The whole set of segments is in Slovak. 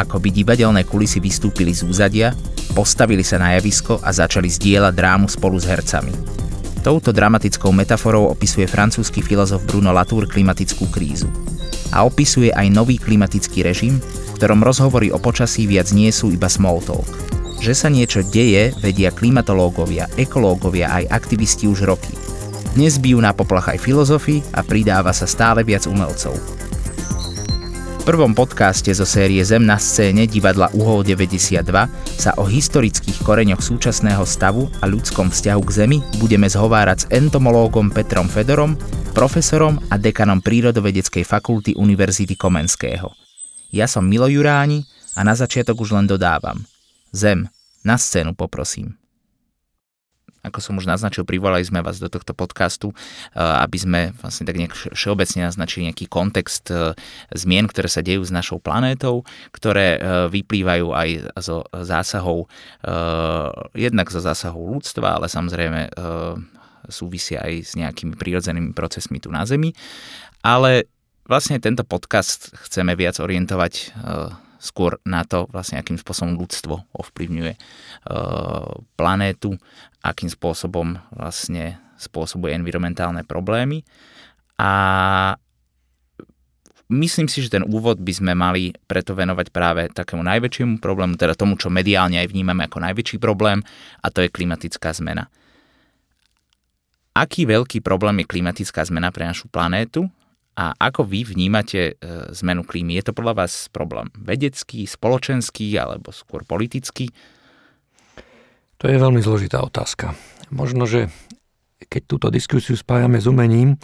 Ako by divadelné kulisy vystúpili z úzadia, postavili sa na javisko a začali zdieľať drámu spolu s hercami. Touto dramatickou metaforou opisuje francúzsky filozof Bruno Latour klimatickú krízu. A opisuje aj nový klimatický režim, v ktorom rozhovory o počasí viac nie sú iba small talk. Že sa niečo deje, vedia klimatológovia, ekológovia aj aktivisti už roky. Dnes bijú na poplach aj filozofi a pridáva sa stále viac umelcov prvom podcaste zo série Zem na scéne divadla Uhol 92 sa o historických koreňoch súčasného stavu a ľudskom vzťahu k Zemi budeme zhovárať s entomológom Petrom Fedorom, profesorom a dekanom Prírodovedeckej fakulty Univerzity Komenského. Ja som Milo Juráni a na začiatok už len dodávam. Zem, na scénu poprosím ako som už naznačil, privolali sme vás do tohto podcastu, eh, aby sme vlastne tak nejak všeobecne naznačili nejaký kontext eh, zmien, ktoré sa dejú s našou planétou, ktoré eh, vyplývajú aj zo zásahov, jednak zo zásahov ľudstva, ale samozrejme súvisia aj s nejakými prírodzenými procesmi tu na Zemi. Ale vlastne tento podcast chceme viac orientovať skôr na to, vlastne akým spôsobom ľudstvo ovplyvňuje planétu akým spôsobom vlastne spôsobuje environmentálne problémy. A myslím si, že ten úvod by sme mali preto venovať práve takému najväčšiemu problému, teda tomu, čo mediálne aj vnímame ako najväčší problém, a to je klimatická zmena. Aký veľký problém je klimatická zmena pre našu planétu a ako vy vnímate e, zmenu klímy? Je to podľa vás problém vedecký, spoločenský alebo skôr politický? To je veľmi zložitá otázka. Možno, že keď túto diskusiu spájame s umením,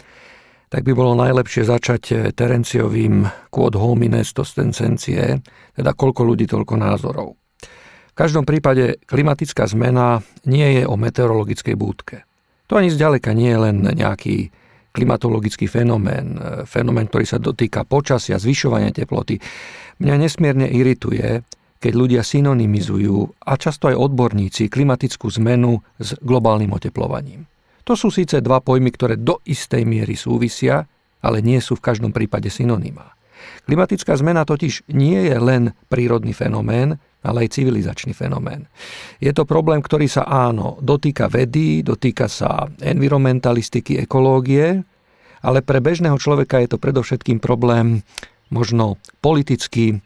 tak by bolo najlepšie začať eh, Terenciovým quod homines tostencencie, teda koľko ľudí, toľko názorov. V každom prípade klimatická zmena nie je o meteorologickej búdke. To ani zďaleka nie je len nejaký klimatologický fenomén, eh, fenomén, ktorý sa dotýka počasia, zvyšovania teploty. Mňa nesmierne irituje, keď ľudia synonymizujú, a často aj odborníci, klimatickú zmenu s globálnym oteplovaním. To sú síce dva pojmy, ktoré do istej miery súvisia, ale nie sú v každom prípade synonymá. Klimatická zmena totiž nie je len prírodný fenomén, ale aj civilizačný fenomén. Je to problém, ktorý sa áno, dotýka vedy, dotýka sa environmentalistiky, ekológie, ale pre bežného človeka je to predovšetkým problém možno politický,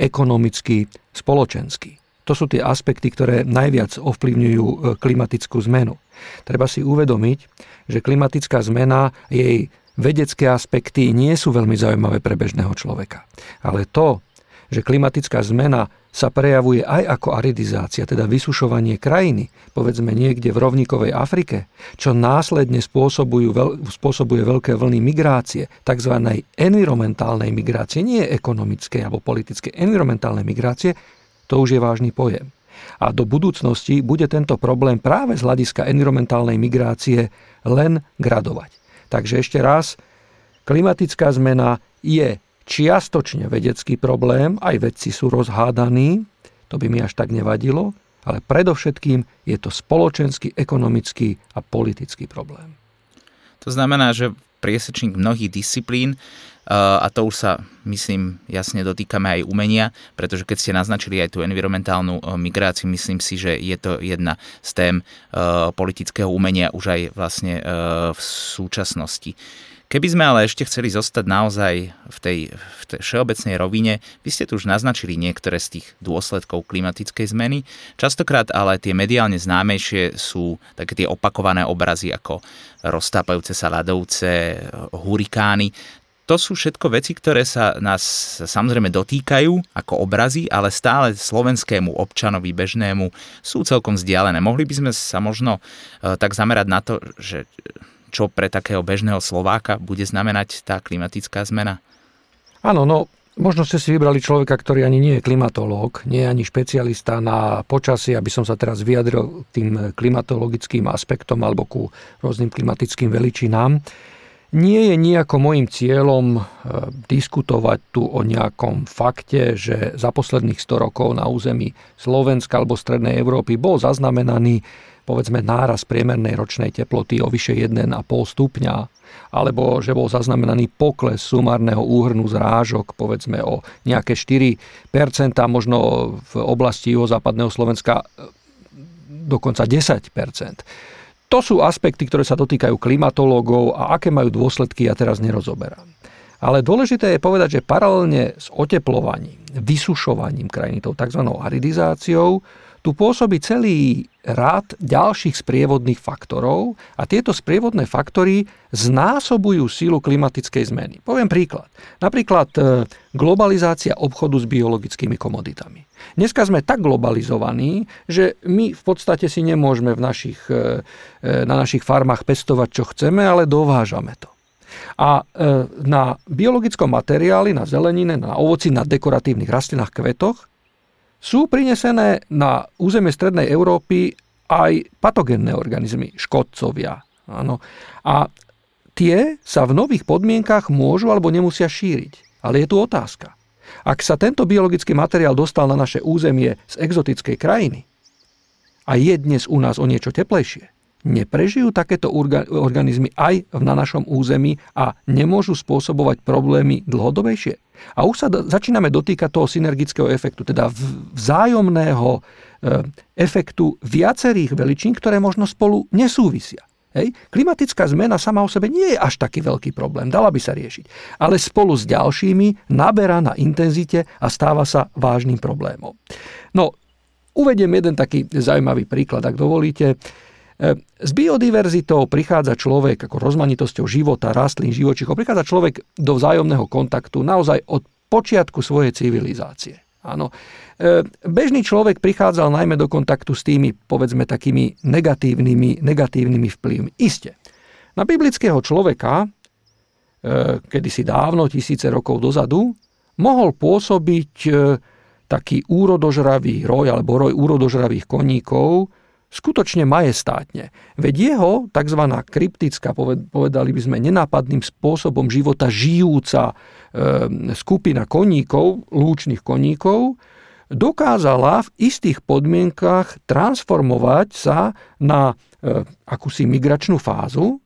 ekonomický, spoločenský. To sú tie aspekty, ktoré najviac ovplyvňujú e, klimatickú zmenu. Treba si uvedomiť, že klimatická zmena, jej vedecké aspekty nie sú veľmi zaujímavé pre bežného človeka. Ale to, že klimatická zmena sa prejavuje aj ako aridizácia, teda vysušovanie krajiny, povedzme niekde v rovníkovej Afrike, čo následne spôsobuje veľké vlny migrácie, tzv. environmentálnej migrácie, nie ekonomickej alebo politickej, environmentálnej migrácie, to už je vážny pojem. A do budúcnosti bude tento problém práve z hľadiska environmentálnej migrácie len gradovať. Takže ešte raz, klimatická zmena je čiastočne vedecký problém, aj vedci sú rozhádaní, to by mi až tak nevadilo, ale predovšetkým je to spoločenský, ekonomický a politický problém. To znamená, že priesečník mnohých disciplín a to už sa, myslím, jasne dotýkame aj umenia, pretože keď ste naznačili aj tú environmentálnu migráciu, myslím si, že je to jedna z tém politického umenia už aj vlastne v súčasnosti. Keby sme ale ešte chceli zostať naozaj v tej, v tej všeobecnej rovine, vy ste tu už naznačili niektoré z tých dôsledkov klimatickej zmeny. Častokrát ale tie mediálne známejšie sú také tie opakované obrazy ako roztápajúce sa ľadovce, hurikány. To sú všetko veci, ktoré sa nás samozrejme dotýkajú ako obrazy, ale stále slovenskému občanovi bežnému sú celkom vzdialené. Mohli by sme sa možno eh, tak zamerať na to, že čo pre takého bežného Slováka bude znamenať tá klimatická zmena? Áno, no Možno ste si vybrali človeka, ktorý ani nie je klimatológ, nie je ani špecialista na počasie, aby som sa teraz vyjadril tým klimatologickým aspektom alebo ku rôznym klimatickým veličinám. Nie je nejako môjim cieľom e, diskutovať tu o nejakom fakte, že za posledných 100 rokov na území Slovenska alebo Strednej Európy bol zaznamenaný povedzme náraz priemernej ročnej teploty o vyše 1,5 stupňa, alebo že bol zaznamenaný pokles sumárneho úhrnu zrážok, povedzme o nejaké 4%, možno v oblasti juhozápadného Slovenska e, dokonca 10%. To sú aspekty, ktoré sa dotýkajú klimatológov a aké majú dôsledky, ja teraz nerozoberám. Ale dôležité je povedať, že paralelne s oteplovaním, vysušovaním krajiny, tou tzv. aridizáciou, tu pôsobí celý rád ďalších sprievodných faktorov a tieto sprievodné faktory znásobujú sílu klimatickej zmeny. Poviem príklad. Napríklad e, globalizácia obchodu s biologickými komoditami. Dneska sme tak globalizovaní, že my v podstate si nemôžeme v našich, e, e, na našich farmách pestovať, čo chceme, ale dovážame to. A na biologickom materiáli, na zelenine, na ovoci, na dekoratívnych rastlinách, kvetoch sú prinesené na územie Strednej Európy aj patogénne organizmy, škodcovia. Áno. A tie sa v nových podmienkach môžu alebo nemusia šíriť. Ale je tu otázka. Ak sa tento biologický materiál dostal na naše územie z exotickej krajiny a je dnes u nás o niečo teplejšie, neprežijú takéto organizmy aj na našom území a nemôžu spôsobovať problémy dlhodobejšie. A už sa začíname dotýkať toho synergického efektu, teda vzájomného e, efektu viacerých veličín, ktoré možno spolu nesúvisia. Hej. Klimatická zmena sama o sebe nie je až taký veľký problém, dala by sa riešiť. Ale spolu s ďalšími naberá na intenzite a stáva sa vážnym problémom. No, uvediem jeden taký zaujímavý príklad, ak dovolíte. E, s biodiverzitou prichádza človek, ako rozmanitosťou života, rastlín, živočichov, prichádza človek do vzájomného kontaktu naozaj od počiatku svojej civilizácie. Áno. E, bežný človek prichádzal najmä do kontaktu s tými, povedzme, takými negatívnymi, negatívnymi vplyvmi. Isté. Na biblického človeka, e, kedysi dávno, tisíce rokov dozadu, mohol pôsobiť taký úrodožravý roj alebo roj úrodožravých koníkov, skutočne majestátne. Veď jeho tzv. kryptická, povedali by sme, nenápadným spôsobom života žijúca e, skupina koníkov, lúčných koníkov, dokázala v istých podmienkach transformovať sa na e, akúsi migračnú fázu,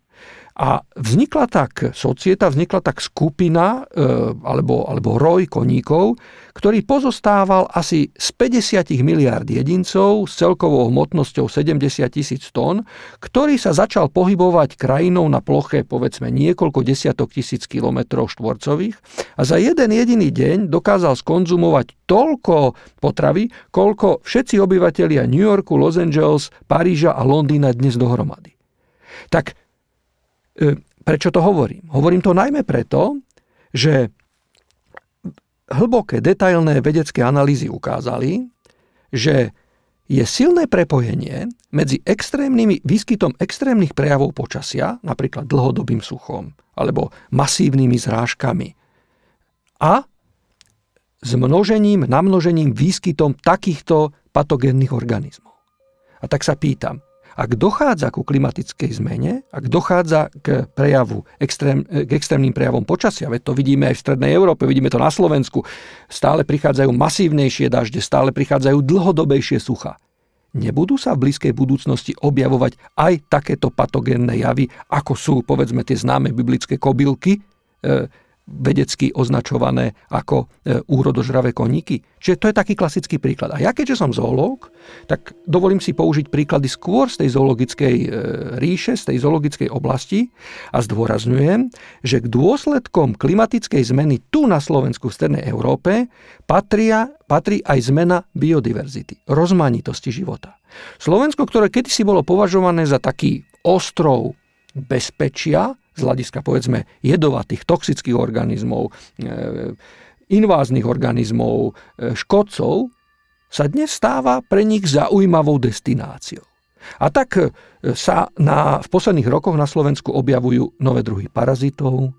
a vznikla tak societa, vznikla tak skupina e, alebo, alebo roj koníkov, ktorý pozostával asi z 50 miliard jedincov s celkovou hmotnosťou 70 tisíc tón, ktorý sa začal pohybovať krajinou na ploche povedzme niekoľko desiatok tisíc kilometrov štvorcových a za jeden jediný deň dokázal skonzumovať toľko potravy, koľko všetci obyvatelia New Yorku, Los Angeles, Paríža a Londýna dnes dohromady. Tak prečo to hovorím? Hovorím to najmä preto, že hlboké, detailné vedecké analýzy ukázali, že je silné prepojenie medzi extrémnymi, výskytom extrémnych prejavov počasia, napríklad dlhodobým suchom alebo masívnymi zrážkami a s množením, namnožením výskytom takýchto patogénnych organizmov. A tak sa pýtam, ak dochádza ku klimatickej zmene, ak dochádza k prejavu, extrém, k extrémnym prejavom počasia, veď to vidíme aj v Strednej Európe, vidíme to na Slovensku, stále prichádzajú masívnejšie dažde, stále prichádzajú dlhodobejšie sucha. Nebudú sa v blízkej budúcnosti objavovať aj takéto patogénne javy, ako sú povedzme tie známe biblické kobylky, e, vedecky označované ako e, úrodožravé koníky. Čiže to je taký klasický príklad. A ja keďže som zoológ, tak dovolím si použiť príklady skôr z tej zoologickej e, ríše, z tej zoologickej oblasti a zdôrazňujem, že k dôsledkom klimatickej zmeny tu na Slovensku v Strednej Európe patria, patrí aj zmena biodiverzity, rozmanitosti života. Slovensko, ktoré kedysi bolo považované za taký ostrov bezpečia, z hľadiska povedzme jedovatých, toxických organizmov, e, inváznych organizmov, e, škodcov, sa dnes stáva pre nich zaujímavou destináciou. A tak e, sa na, v posledných rokoch na Slovensku objavujú nové druhy parazitov,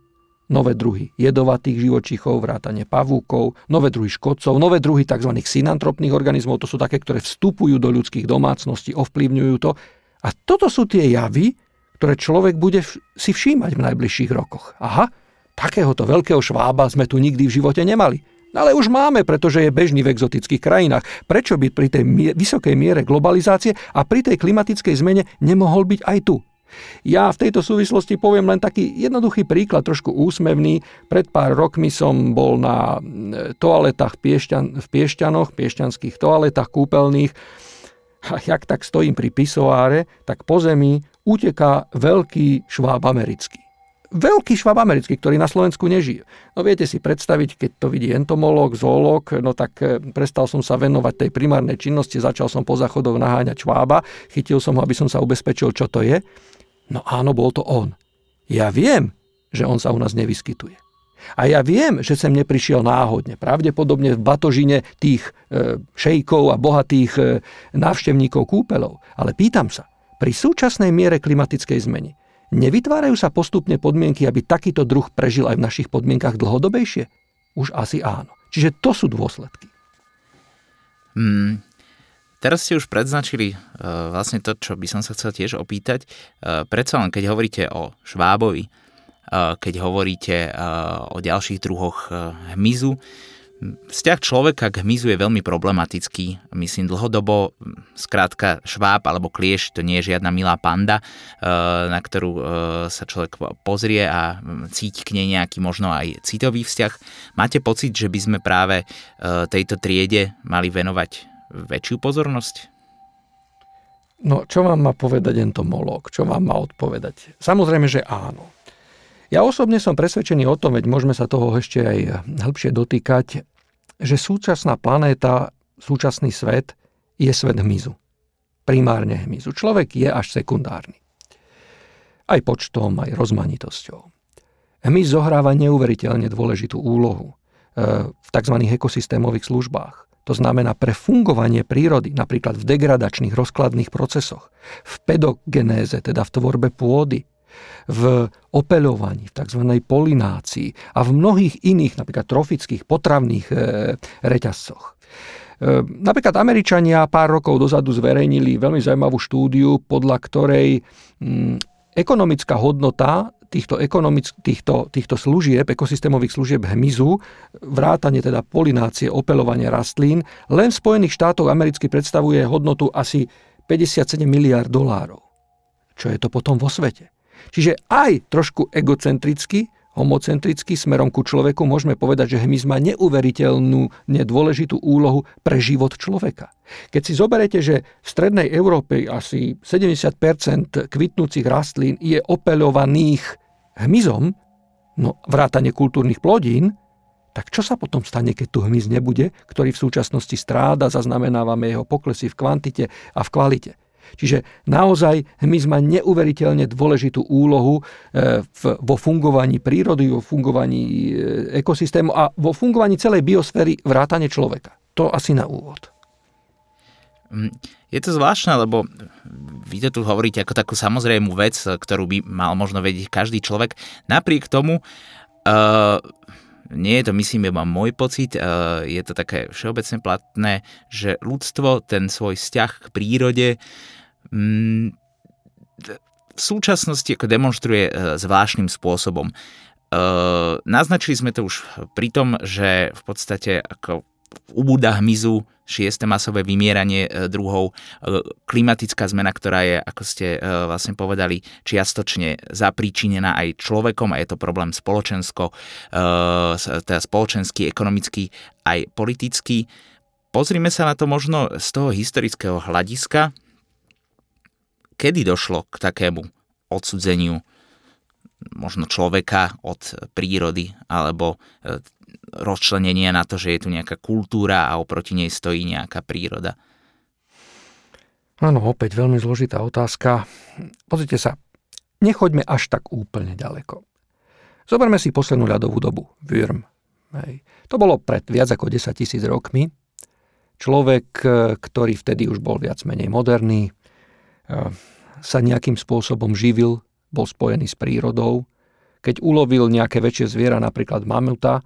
nové druhy jedovatých živočichov, vrátane pavúkov, nové druhy škodcov, nové druhy tzv. synantropných organizmov, to sú také, ktoré vstupujú do ľudských domácností, ovplyvňujú to. A toto sú tie javy, ktoré človek bude si všímať v najbližších rokoch. Aha, takéhoto veľkého švába sme tu nikdy v živote nemali. Ale už máme, pretože je bežný v exotických krajinách. Prečo by pri tej vysokej miere globalizácie a pri tej klimatickej zmene nemohol byť aj tu? Ja v tejto súvislosti poviem len taký jednoduchý príklad, trošku úsmevný. Pred pár rokmi som bol na toaletách Piešťan, v Piešťanoch, piešťanských toaletách kúpeľných. A jak tak stojím pri pisoáre, tak po zemi uteká veľký šváb americký veľký švab americký, ktorý na Slovensku nežije. No viete si predstaviť, keď to vidí entomológ, zoológ, no tak e, prestal som sa venovať tej primárnej činnosti, začal som po záchodoch naháňať švába, chytil som ho, aby som sa ubezpečil, čo to je. No áno, bol to on. Ja viem, že on sa u nás nevyskytuje. A ja viem, že sem neprišiel náhodne. Pravdepodobne v batožine tých e, šejkov a bohatých e, návštevníkov kúpelov. Ale pýtam sa, pri súčasnej miere klimatickej zmeny, Nevytvárajú sa postupne podmienky, aby takýto druh prežil aj v našich podmienkach dlhodobejšie? Už asi áno. Čiže to sú dôsledky. Hmm. Teraz ste už predznačili uh, vlastne to, čo by som sa chcel tiež opýtať. Predsa len, keď hovoríte o švábovi, keď hovoríte uh, o ďalších druhoch uh, hmyzu, Vzťah človeka k hmyzu je veľmi problematický. Myslím dlhodobo, skrátka šváb alebo klieš, to nie je žiadna milá panda, eh, na ktorú eh, sa človek pozrie a cíti k nej nejaký možno aj citový vzťah. Máte pocit, že by sme práve eh, tejto triede mali venovať väčšiu pozornosť? No, čo vám má povedať entomológ? Čo vám má odpovedať? Samozrejme, že áno. Ja osobne som presvedčený o tom, veď môžeme sa toho ešte aj hĺbšie dotýkať, že súčasná planéta, súčasný svet je svet hmyzu. Primárne hmyzu. Človek je až sekundárny. Aj počtom, aj rozmanitosťou. Hmyz zohráva neuveriteľne dôležitú úlohu e, v tzv. ekosystémových službách. To znamená pre fungovanie prírody, napríklad v degradačných rozkladných procesoch, v pedogenéze, teda v tvorbe pôdy, v opeľovaní, v tzv. polinácii a v mnohých iných, napríklad trofických, potravných e, reťazcoch. E, napríklad Američania pár rokov dozadu zverejnili veľmi zaujímavú štúdiu, podľa ktorej mm, ekonomická hodnota týchto, ekonomick, týchto, týchto služieb, ekosystémových služieb hmyzu, vrátane teda polinácie, opelovanie rastlín, len v Spojených štátoch americky predstavuje hodnotu asi 57 miliard dolárov. Čo je to potom vo svete? Čiže aj trošku egocentricky, homocentricky smerom ku človeku môžeme povedať, že hmyz má neuveriteľnú, nedôležitú úlohu pre život človeka. Keď si zoberete, že v strednej Európe asi 70% kvitnúcich rastlín je opeľovaných hmyzom, no vrátane kultúrnych plodín, tak čo sa potom stane, keď tu hmyz nebude, ktorý v súčasnosti stráda, zaznamenávame jeho poklesy v kvantite a v kvalite. Čiže naozaj hmyz má neuveriteľne dôležitú úlohu e, vo fungovaní prírody, vo fungovaní e, ekosystému a vo fungovaní celej biosféry vrátane človeka. To asi na úvod. Mm, je to zvláštne, lebo vy to tu hovoríte ako takú samozrejmú vec, ktorú by mal možno vedieť každý človek. Napriek tomu, uh, nie je to myslím iba môj pocit, uh, je to také všeobecne platné, že ľudstvo ten svoj vzťah k prírode Mm, v súčasnosti ako demonstruje e, zvláštnym spôsobom. E, naznačili sme to už pri tom, že v podstate ako ubúda hmyzu, šieste masové vymieranie e, druhov, klimatická zmena, ktorá je, ako ste vlastne povedali, čiastočne zapríčinená aj človekom a je to problém spoločensko, teda spoločenský, ekonomický, aj politický. Pozrime sa na to možno z toho historického hľadiska, kedy došlo k takému odsudzeniu možno človeka od prírody alebo e, rozčlenenia na to, že je tu nejaká kultúra a oproti nej stojí nejaká príroda? Áno, opäť veľmi zložitá otázka. Pozrite sa, nechoďme až tak úplne ďaleko. Zoberme si poslednú ľadovú dobu, Würm. Hej. To bolo pred viac ako 10 tisíc rokmi. Človek, e, ktorý vtedy už bol viac menej moderný, sa nejakým spôsobom živil, bol spojený s prírodou. Keď ulovil nejaké väčšie zviera, napríklad mamuta,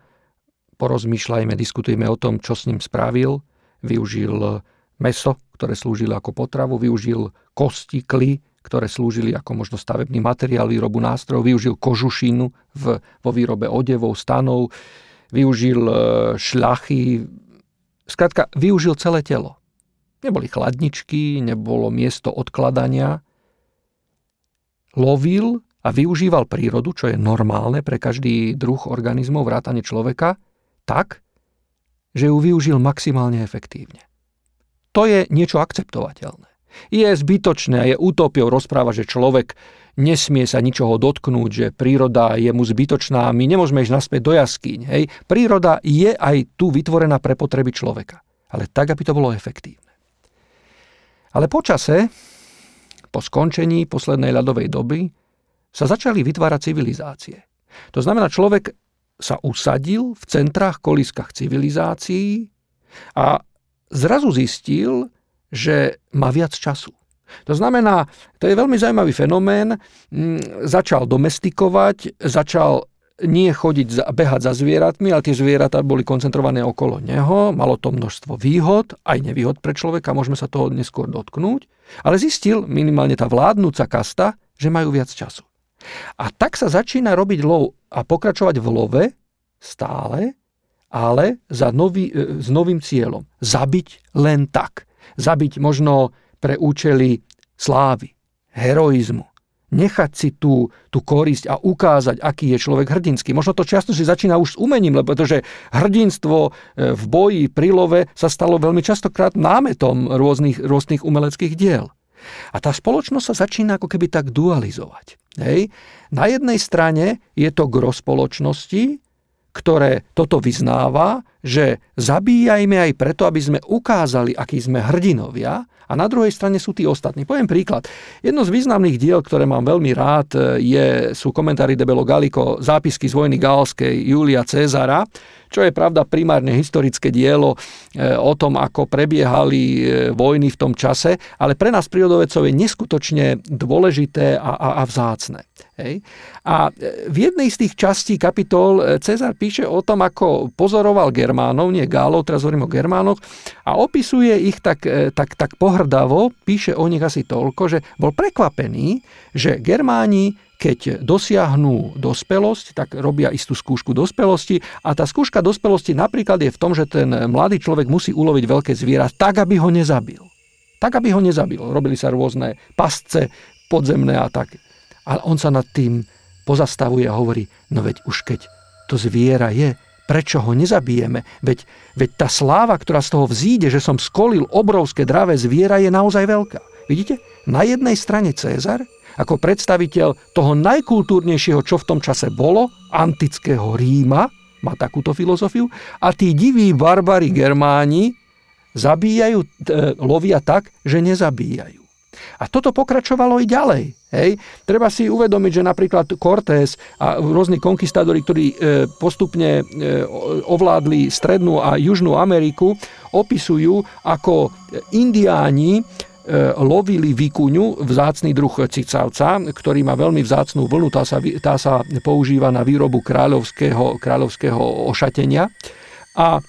porozmýšľajme, diskutujme o tom, čo s ním spravil. Využil meso, ktoré slúžili ako potravu, využil kosti, kly, ktoré slúžili ako možno stavebný materiál, výrobu nástrojov, využil kožušinu v, vo výrobe odevov, stanov, využil e, šľachy, skrátka využil celé telo. Neboli chladničky, nebolo miesto odkladania. Lovil a využíval prírodu, čo je normálne pre každý druh organizmov, vrátane človeka, tak, že ju využil maximálne efektívne. To je niečo akceptovateľné. Je zbytočné a je utopiou rozpráva, že človek nesmie sa ničoho dotknúť, že príroda je mu zbytočná a my nemôžeme ísť naspäť do jaskýň. Hej. Príroda je aj tu vytvorená pre potreby človeka. Ale tak, aby to bolo efektívne. Ale počase, po skončení poslednej ľadovej doby, sa začali vytvárať civilizácie. To znamená, človek sa usadil v centrách, koliskách civilizácií a zrazu zistil, že má viac času. To znamená, to je veľmi zaujímavý fenomén, mm, začal domestikovať, začal nie chodiť, behať za zvieratmi, ale tie zvieratá boli koncentrované okolo neho, malo to množstvo výhod, aj nevýhod pre človeka, môžeme sa toho neskôr dotknúť, ale zistil minimálne tá vládnúca kasta, že majú viac času. A tak sa začína robiť lov a pokračovať v love stále, ale za nový, e, s novým cieľom. Zabiť len tak. Zabiť možno pre účely slávy, heroizmu, nechať si tú, tú korisť a ukázať, aký je človek hrdinský. Možno to často si začína už s umením, lebo pretože hrdinstvo e, v boji, pri love sa stalo veľmi častokrát námetom rôznych, rôznych umeleckých diel. A tá spoločnosť sa začína ako keby tak dualizovať. Hej. Na jednej strane je to gro spoločnosti, ktoré toto vyznáva, že zabíjajme aj preto, aby sme ukázali, akí sme hrdinovia a na druhej strane sú tí ostatní. Poviem príklad. Jedno z významných diel, ktoré mám veľmi rád, je, sú komentári de Bello Gallico, zápisky z vojny Gálskej Julia Cezara, čo je pravda primárne historické dielo e, o tom, ako prebiehali e, vojny v tom čase, ale pre nás prírodovedcov je neskutočne dôležité a, a, a vzácne. Hej. A e, v jednej z tých častí kapitol Cezar píše o tom, ako pozoroval Germánov, nie Gálov, teraz hovorím o Germánoch, a opisuje ich tak, tak, tak pohrdavo, píše o nich asi toľko, že bol prekvapený, že Germáni keď dosiahnu dospelosť, tak robia istú skúšku dospelosti a tá skúška dospelosti napríklad je v tom, že ten mladý človek musí uloviť veľké zviera tak, aby ho nezabil. Tak, aby ho nezabil. Robili sa rôzne pasce podzemné a tak. Ale on sa nad tým pozastavuje a hovorí, no veď už keď to zviera je, prečo ho nezabijeme? Veď, veď tá sláva, ktorá z toho vzíde, že som skolil obrovské dravé zviera, je naozaj veľká. Vidíte? Na jednej strane Cezar, ako predstaviteľ toho najkultúrnejšieho, čo v tom čase bolo, antického Ríma, má takúto filozofiu, a tí diví barbari Germáni zabíjajú, e, lovia tak, že nezabíjajú. A toto pokračovalo i ďalej. Hej. Treba si uvedomiť, že napríklad Cortés a rôzni konkistádori, ktorí e, postupne e, ovládli Strednú a Južnú Ameriku, opisujú, ako indiáni E, lovili vikuňu, vzácný druh cicavca, ktorý má veľmi vzácnú vlnu, tá sa, tá sa používa na výrobu kráľovského, kráľovského ošatenia. A e,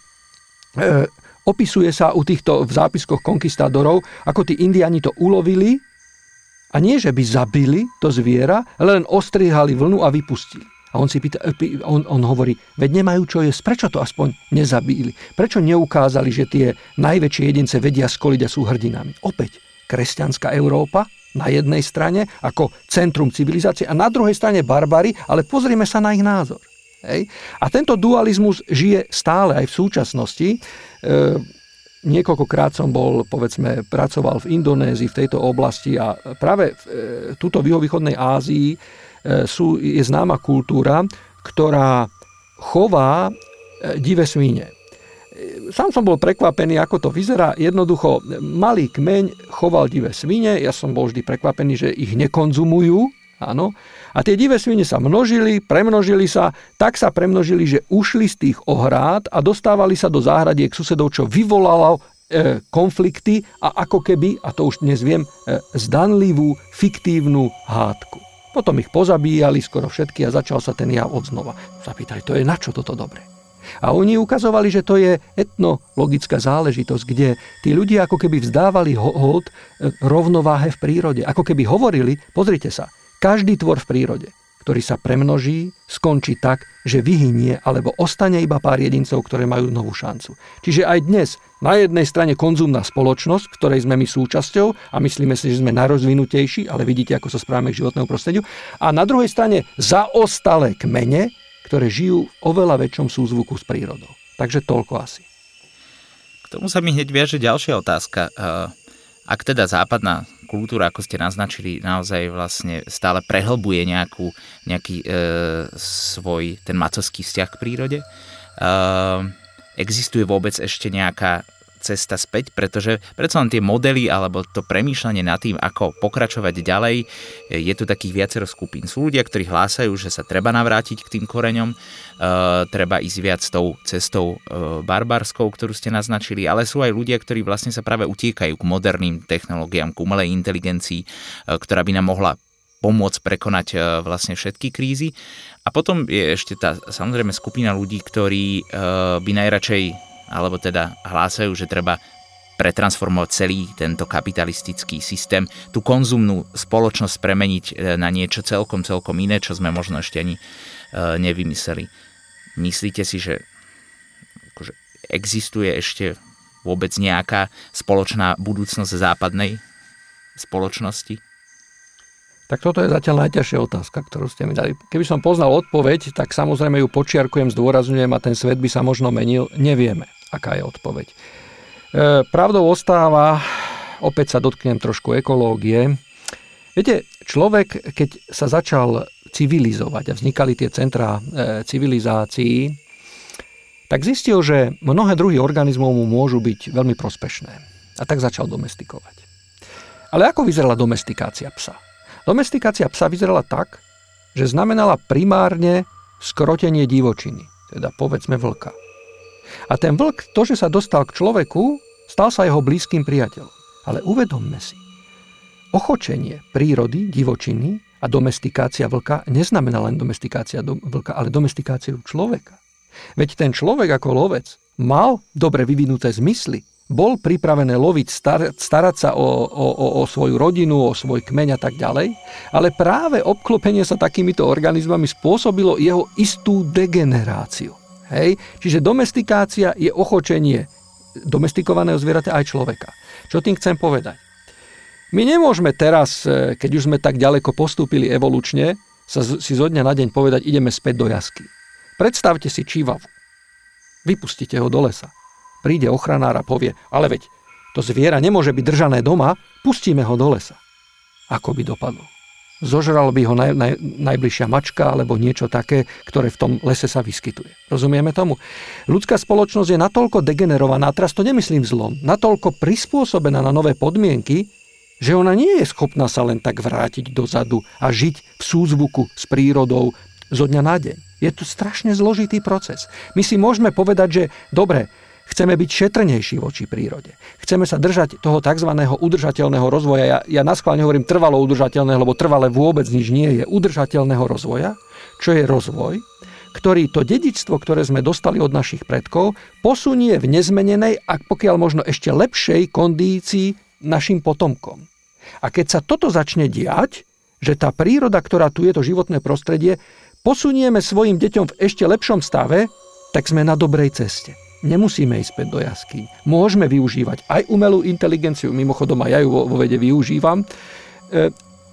opisuje sa u týchto v zápiskoch konkistádorov, ako tí indiani to ulovili a nie, že by zabili to zviera, len ostrihali vlnu a vypustili. A on si pýta, on, on hovorí, veď nemajú čo jesť, prečo to aspoň nezabíli? Prečo neukázali, že tie najväčšie jedince vedia skoliť a sú hrdinami? Opäť, kresťanská Európa na jednej strane ako centrum civilizácie a na druhej strane barbary, ale pozrime sa na ich názor. Hej? A tento dualizmus žije stále aj v súčasnosti. E, niekoľkokrát som bol, povedzme, pracoval v Indonézii, v tejto oblasti a práve v e, túto východnej Ázii E, sú, je známa kultúra, ktorá chová e, divé svine. E, sám som bol prekvapený, ako to vyzerá. Jednoducho, malý kmeň choval divé svine, ja som bol vždy prekvapený, že ich nekonzumujú, áno. A tie divé svine sa množili, premnožili sa, tak sa premnožili, že ušli z tých ohrád a dostávali sa do záhradiek susedov, čo vyvolalo e, konflikty a ako keby, a to už dnes viem, e, zdanlivú, fiktívnu hádku. Potom ich pozabíjali skoro všetky a začal sa ten jav odznova. Zapýtali, to je na čo toto dobre? A oni ukazovali, že to je etnologická záležitosť, kde tí ľudia ako keby vzdávali hold e, rovnováhe v prírode. Ako keby hovorili, pozrite sa, každý tvor v prírode ktorý sa premnoží, skončí tak, že vyhynie alebo ostane iba pár jedincov, ktoré majú novú šancu. Čiže aj dnes na jednej strane konzumná spoločnosť, ktorej sme my súčasťou a myslíme si, že sme najrozvinutejší, ale vidíte, ako sa správame k životnému prostrediu. A na druhej strane zaostalé kmene, ktoré žijú v oveľa väčšom súzvuku s prírodou. Takže toľko asi. K tomu sa mi hneď viaže ďalšia otázka. Ak teda západná kultúra, ako ste naznačili, naozaj vlastne stále prehlbuje nejakú, nejaký e, svoj, ten macovský vzťah k prírode. E, existuje vôbec ešte nejaká cesta späť, pretože predsa len tie modely alebo to premýšľanie nad tým, ako pokračovať ďalej, je tu takých viacero skupín. Sú ľudia, ktorí hlásajú, že sa treba navrátiť k tým koreňom, e, treba ísť viac tou cestou e, barbarskou, ktorú ste naznačili, ale sú aj ľudia, ktorí vlastne sa práve utiekajú k moderným technológiám, k umelej inteligencii, e, ktorá by nám mohla pomôcť prekonať e, vlastne všetky krízy. A potom je ešte tá samozrejme skupina ľudí, ktorí by najradšej alebo teda hlásajú, že treba pretransformovať celý tento kapitalistický systém, tú konzumnú spoločnosť premeniť e, na niečo celkom, celkom iné, čo sme možno ešte ani e, nevymysleli. Myslíte si, že akože existuje ešte vôbec nejaká spoločná budúcnosť západnej spoločnosti? Tak toto je zatiaľ najťažšia otázka, ktorú ste mi dali. Keby som poznal odpoveď, tak samozrejme ju počiarkujem, zdôrazňujem a ten svet by sa možno menil. Nevieme aká je odpoveď. E, pravdou ostáva, opäť sa dotknem trošku ekológie. Viete, človek, keď sa začal civilizovať a vznikali tie centrá e, civilizácií, tak zistil, že mnohé druhy organizmov mu môžu byť veľmi prospešné. A tak začal domestikovať. Ale ako vyzerala domestikácia psa? Domestikácia psa vyzerala tak, že znamenala primárne skrotenie divočiny, teda povedzme vlka. A ten vlk, to, že sa dostal k človeku, stal sa jeho blízkym priateľom. Ale uvedomme si, ochočenie prírody, divočiny a domestikácia vlka neznamená len domestikácia do, vlka, ale domestikáciu človeka. Veď ten človek ako lovec mal dobre vyvinuté zmysly, bol pripravené loviť, star, starať sa o, o, o, o svoju rodinu, o svoj kmeň a tak ďalej, ale práve obklopenie sa takýmito organizmami spôsobilo jeho istú degeneráciu. Hej? Čiže domestikácia je ochočenie domestikovaného zvieraťa aj človeka. Čo tým chcem povedať? My nemôžeme teraz, e, keď už sme tak ďaleko postúpili evolučne, sa si zo dňa na deň povedať, ideme späť do jasky. Predstavte si čívavu. Vypustite ho do lesa. Príde ochranár a povie, ale veď to zviera nemôže byť držané doma, pustíme ho do lesa. Ako by dopadlo? Zožral by ho naj, naj, najbližšia mačka alebo niečo také, ktoré v tom lese sa vyskytuje. Rozumieme tomu? Ľudská spoločnosť je natoľko degenerovaná, teraz to nemyslím zlom, natoľko prispôsobená na nové podmienky, že ona nie je schopná sa len tak vrátiť dozadu a žiť v súzvuku s prírodou zo dňa na deň. Je to strašne zložitý proces. My si môžeme povedať, že dobre, Chceme byť šetrnejší voči prírode. Chceme sa držať toho tzv. udržateľného rozvoja. Ja, ja naschválne hovorím trvalo udržateľného, lebo trvalé vôbec nič nie je. Udržateľného rozvoja, čo je rozvoj, ktorý to dedičstvo, ktoré sme dostali od našich predkov, posunie v nezmenenej a pokiaľ možno ešte lepšej kondícii našim potomkom. A keď sa toto začne diať, že tá príroda, ktorá tu je, to životné prostredie, posunieme svojim deťom v ešte lepšom stave, tak sme na dobrej ceste. Nemusíme ísť späť do jaskyň. Môžeme využívať aj umelú inteligenciu, mimochodom aj ja ju vo, vede využívam, e,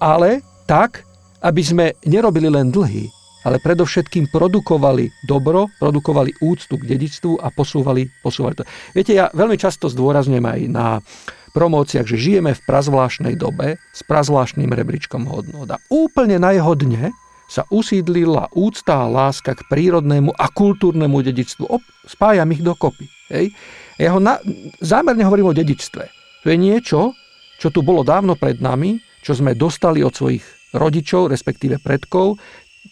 ale tak, aby sme nerobili len dlhy, ale predovšetkým produkovali dobro, produkovali úctu k dedičstvu a posúvali, posúvali to. Viete, ja veľmi často zdôrazňujem aj na promóciách, že žijeme v prazvláštnej dobe s prazvláštnym rebríčkom hodnot. A úplne na jeho dne sa usídlila úcta a láska k prírodnému a kultúrnemu dedičstvu. Op, spájam ich dokopy. Hej. Ja ho na, zámerne hovorím o dedičstve. To je niečo, čo tu bolo dávno pred nami, čo sme dostali od svojich rodičov, respektíve predkov,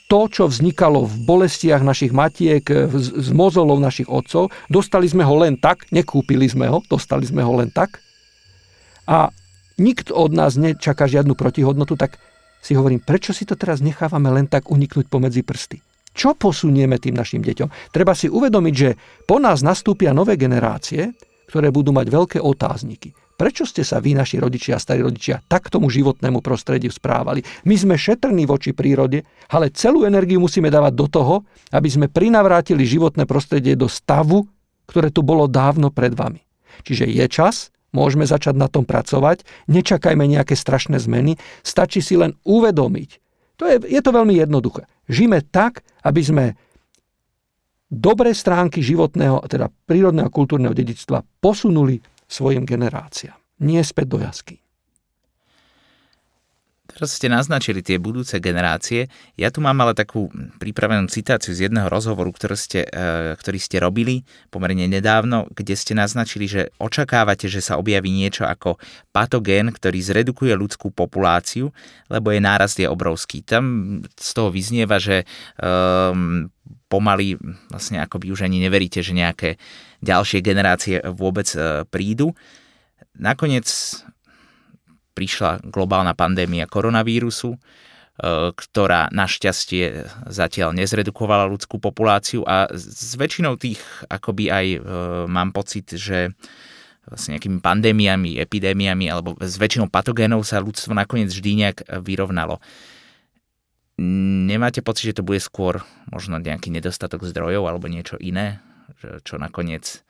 to, čo vznikalo v bolestiach našich matiek, z mozolov našich otcov, dostali sme ho len tak, nekúpili sme ho, dostali sme ho len tak. A nikto od nás nečaká žiadnu protihodnotu, tak si hovorím, prečo si to teraz nechávame len tak uniknúť pomedzi prsty? Čo posunieme tým našim deťom? Treba si uvedomiť, že po nás nastúpia nové generácie, ktoré budú mať veľké otázniky. prečo ste sa vy, naši rodičia a starí rodičia, tak tomu životnému prostrediu správali. My sme šetrní voči prírode, ale celú energiu musíme dávať do toho, aby sme prinavrátili životné prostredie do stavu, ktoré tu bolo dávno pred vami. Čiže je čas, môžeme začať na tom pracovať, nečakajme nejaké strašné zmeny, stačí si len uvedomiť. To je, je to veľmi jednoduché. Žime tak, aby sme dobré stránky životného, teda prírodného a kultúrneho dedičstva posunuli svojim generáciám. Nie späť do jasky. Teraz ste naznačili tie budúce generácie. Ja tu mám ale takú pripravenú citáciu z jedného rozhovoru, ktorý ste, e, ktorý ste robili pomerne nedávno, kde ste naznačili, že očakávate, že sa objaví niečo ako patogén, ktorý zredukuje ľudskú populáciu, lebo je nárast je obrovský. Tam z toho vyznieva, že um, pomaly vlastne akoby už ani neveríte, že nejaké ďalšie generácie vôbec e, prídu. Nakoniec prišla globálna pandémia koronavírusu, e, ktorá našťastie zatiaľ nezredukovala ľudskú populáciu a s väčšinou tých akoby aj e, mám pocit, že vlastne nejakými pandémiami, epidémiami alebo s väčšinou patogénov sa ľudstvo nakoniec vždy nejak vyrovnalo. Nemáte pocit, že to bude skôr možno nejaký nedostatok zdrojov alebo niečo iné, čo nakoniec,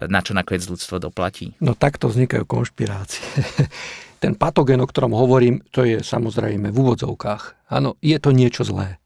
na čo nakoniec ľudstvo doplatí? No takto vznikajú konšpirácie. ten patogen, o ktorom hovorím, to je samozrejme v úvodzovkách. Áno, je to niečo zlé.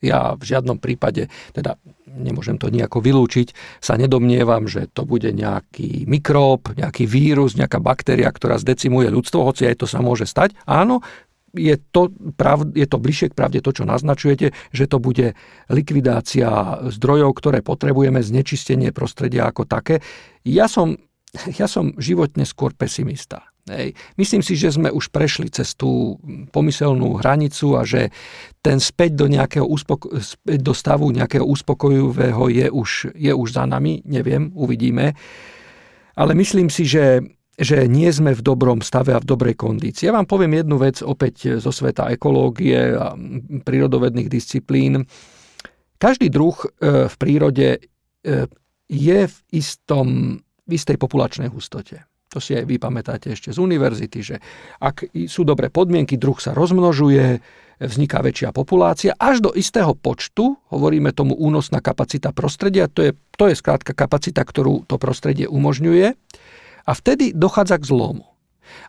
Ja v žiadnom prípade, teda nemôžem to nejako vylúčiť, sa nedomnievam, že to bude nejaký mikrób, nejaký vírus, nejaká baktéria, ktorá zdecimuje ľudstvo, hoci aj to sa môže stať. Áno, je to, prav, je to bližšie k pravde to, čo naznačujete, že to bude likvidácia zdrojov, ktoré potrebujeme, znečistenie prostredia ako také. Ja som, ja som životne skôr pesimista. Hej. Myslím si, že sme už prešli cez tú pomyselnú hranicu a že ten späť do, nejakého úspoko- späť do stavu nejakého uspokojivého je už, je už za nami, neviem, uvidíme. Ale myslím si, že, že nie sme v dobrom stave a v dobrej kondícii. Ja vám poviem jednu vec opäť zo sveta ekológie a prírodovedných disciplín. Každý druh e, v prírode e, je v, istom, v istej populačnej hustote. To si aj vy pamätáte ešte z univerzity, že ak sú dobré podmienky, druh sa rozmnožuje, vzniká väčšia populácia. Až do istého počtu, hovoríme tomu únosná kapacita prostredia, to je, to je skrátka kapacita, ktorú to prostredie umožňuje. A vtedy dochádza k zlomu.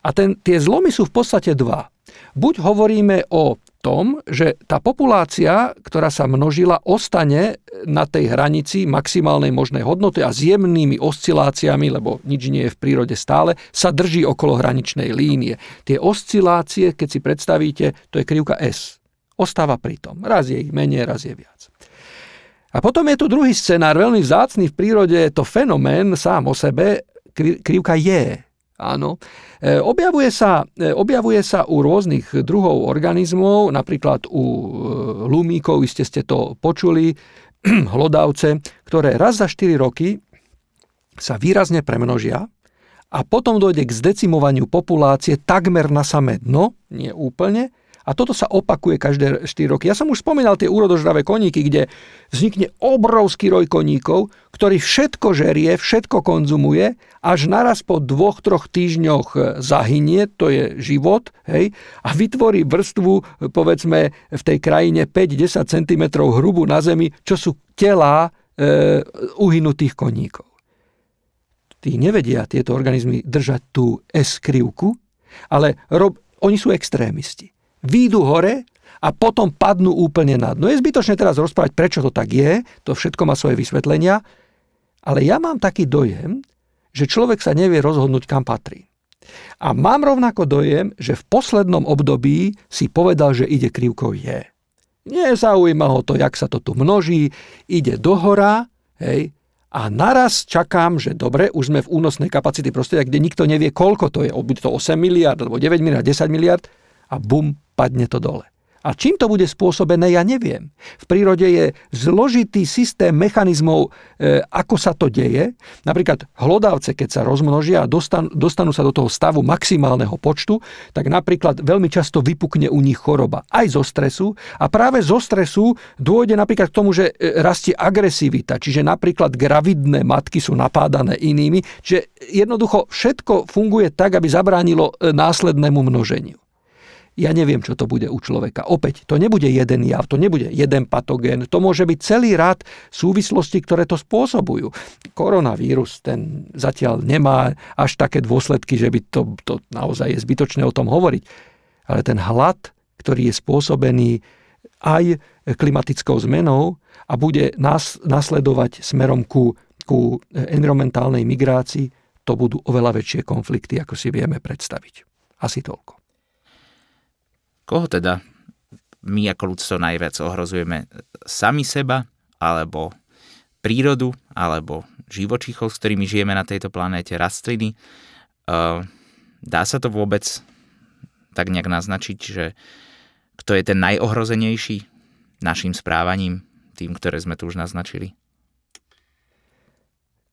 A ten, tie zlomy sú v podstate dva. Buď hovoríme o tom, že tá populácia, ktorá sa množila, ostane na tej hranici maximálnej možnej hodnoty a s jemnými osciláciami, lebo nič nie je v prírode stále, sa drží okolo hraničnej línie. Tie oscilácie, keď si predstavíte, to je krivka S. Ostáva pri tom. Raz je ich menej, raz je viac. A potom je tu druhý scenár, veľmi vzácný v prírode, je to fenomén sám o sebe, krivka je. Áno. E, objavuje sa, e, objavuje sa u rôznych druhov organizmov, napríklad u e, lumíkov, iste ste to počuli, hlodavce, ktoré raz za 4 roky sa výrazne premnožia a potom dojde k zdecimovaniu populácie takmer na samé dno, nie úplne, a toto sa opakuje každé 4 roky. Ja som už spomínal tie úrodožravé koníky, kde vznikne obrovský roj koníkov, ktorý všetko žerie, všetko konzumuje, až naraz po dvoch, troch týždňoch zahynie, to je život, hej, a vytvorí vrstvu, povedzme, v tej krajine 5-10 cm hrubú na zemi, čo sú telá e, uhynutých koníkov. Tí nevedia tieto organizmy držať tú S-krivku, ale rob, oni sú extrémisti výjdu hore a potom padnú úplne na dno. Je zbytočné teraz rozprávať, prečo to tak je, to všetko má svoje vysvetlenia, ale ja mám taký dojem, že človek sa nevie rozhodnúť, kam patrí. A mám rovnako dojem, že v poslednom období si povedal, že ide krivkou je. Nezaujíma ho to, jak sa to tu množí, ide dohora, hej, a naraz čakám, že dobre, už sme v únosnej kapacity prostredia, kde nikto nevie, koľko to je, to 8 miliard, alebo 9 miliard, 10 miliard, a bum, padne to dole. A čím to bude spôsobené, ja neviem. V prírode je zložitý systém mechanizmov, e, ako sa to deje. Napríklad hlodavce, keď sa rozmnožia a dostanú, dostanú sa do toho stavu maximálneho počtu, tak napríklad veľmi často vypukne u nich choroba. Aj zo stresu. A práve zo stresu dôjde napríklad k tomu, že e, rastie agresivita. Čiže napríklad gravidné matky sú napádané inými. Čiže jednoducho všetko funguje tak, aby zabránilo e, následnému množeniu. Ja neviem, čo to bude u človeka. Opäť, to nebude jeden jav, to nebude jeden patogén, to môže byť celý rad súvislostí, ktoré to spôsobujú. Koronavírus, ten zatiaľ nemá až také dôsledky, že by to, to naozaj je zbytočné o tom hovoriť. Ale ten hlad, ktorý je spôsobený aj klimatickou zmenou a bude nás, nasledovať smerom ku, ku environmentálnej migrácii, to budú oveľa väčšie konflikty, ako si vieme predstaviť. Asi toľko. Koho teda my ako ľudstvo najviac ohrozujeme? Sami seba, alebo prírodu, alebo živočíchov, s ktorými žijeme na tejto planéte, rastliny. Dá sa to vôbec tak nejak naznačiť, že kto je ten najohrozenejší našim správaním, tým, ktoré sme tu už naznačili?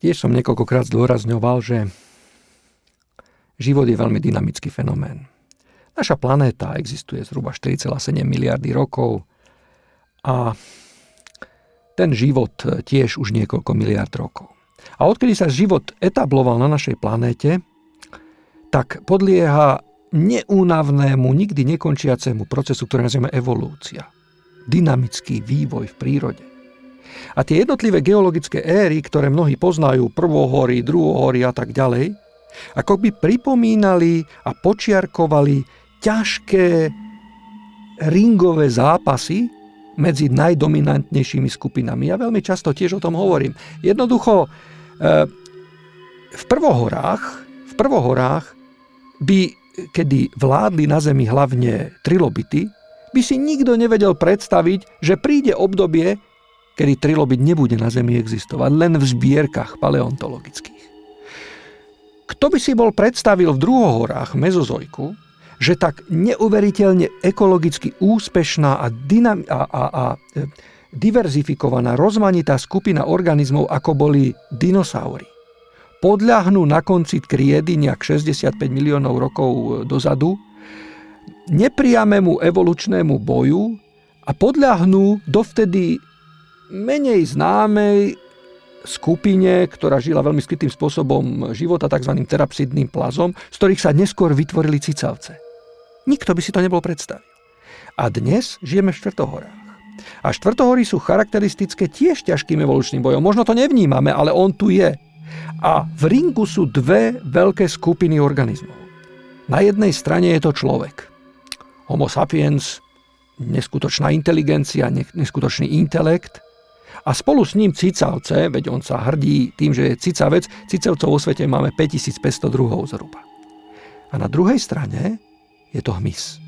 Tiež som niekoľkokrát zdôrazňoval, že život je veľmi dynamický fenomén. Naša planéta existuje zhruba 4,7 miliardy rokov a ten život tiež už niekoľko miliard rokov. A odkedy sa život etabloval na našej planéte, tak podlieha neúnavnému, nikdy nekončiacemu procesu, ktorý nazývame evolúcia. Dynamický vývoj v prírode. A tie jednotlivé geologické éry, ktoré mnohí poznajú, prvohory, druhohory a tak ďalej, ako by pripomínali a počiarkovali ťažké ringové zápasy medzi najdominantnejšími skupinami. Ja veľmi často tiež o tom hovorím. Jednoducho, eh, v prvohorách, v prvohorách by, kedy vládli na Zemi hlavne trilobity, by si nikto nevedel predstaviť, že príde obdobie, kedy trilobit nebude na Zemi existovať, len v zbierkach paleontologických. Kto by si bol predstavil v druhohorách mezozojku, že tak neuveriteľne ekologicky úspešná a, dynam- a, a, a e, diverzifikovaná, rozmanitá skupina organizmov, ako boli dinosaury, podľahnú na konci kriedy nejak 65 miliónov rokov e, dozadu nepriamému evolučnému boju a podľahnú dovtedy menej známej skupine, ktorá žila veľmi skrytým spôsobom života, tzv. terapsidným plazom, z ktorých sa neskôr vytvorili cicavce. Nikto by si to nebol predstavil. A dnes žijeme v štvrtohorách. A štvrtohory sú charakteristické tiež ťažkým evolučným bojom. Možno to nevnímame, ale on tu je. A v ringu sú dve veľké skupiny organizmov. Na jednej strane je to človek. Homo sapiens, neskutočná inteligencia, neskutočný intelekt a spolu s ním cicavce, veď on sa hrdí tým, že je cicavec, cicavcov vo svete máme 5500 druhov zhruba. A na druhej strane je to hmyz.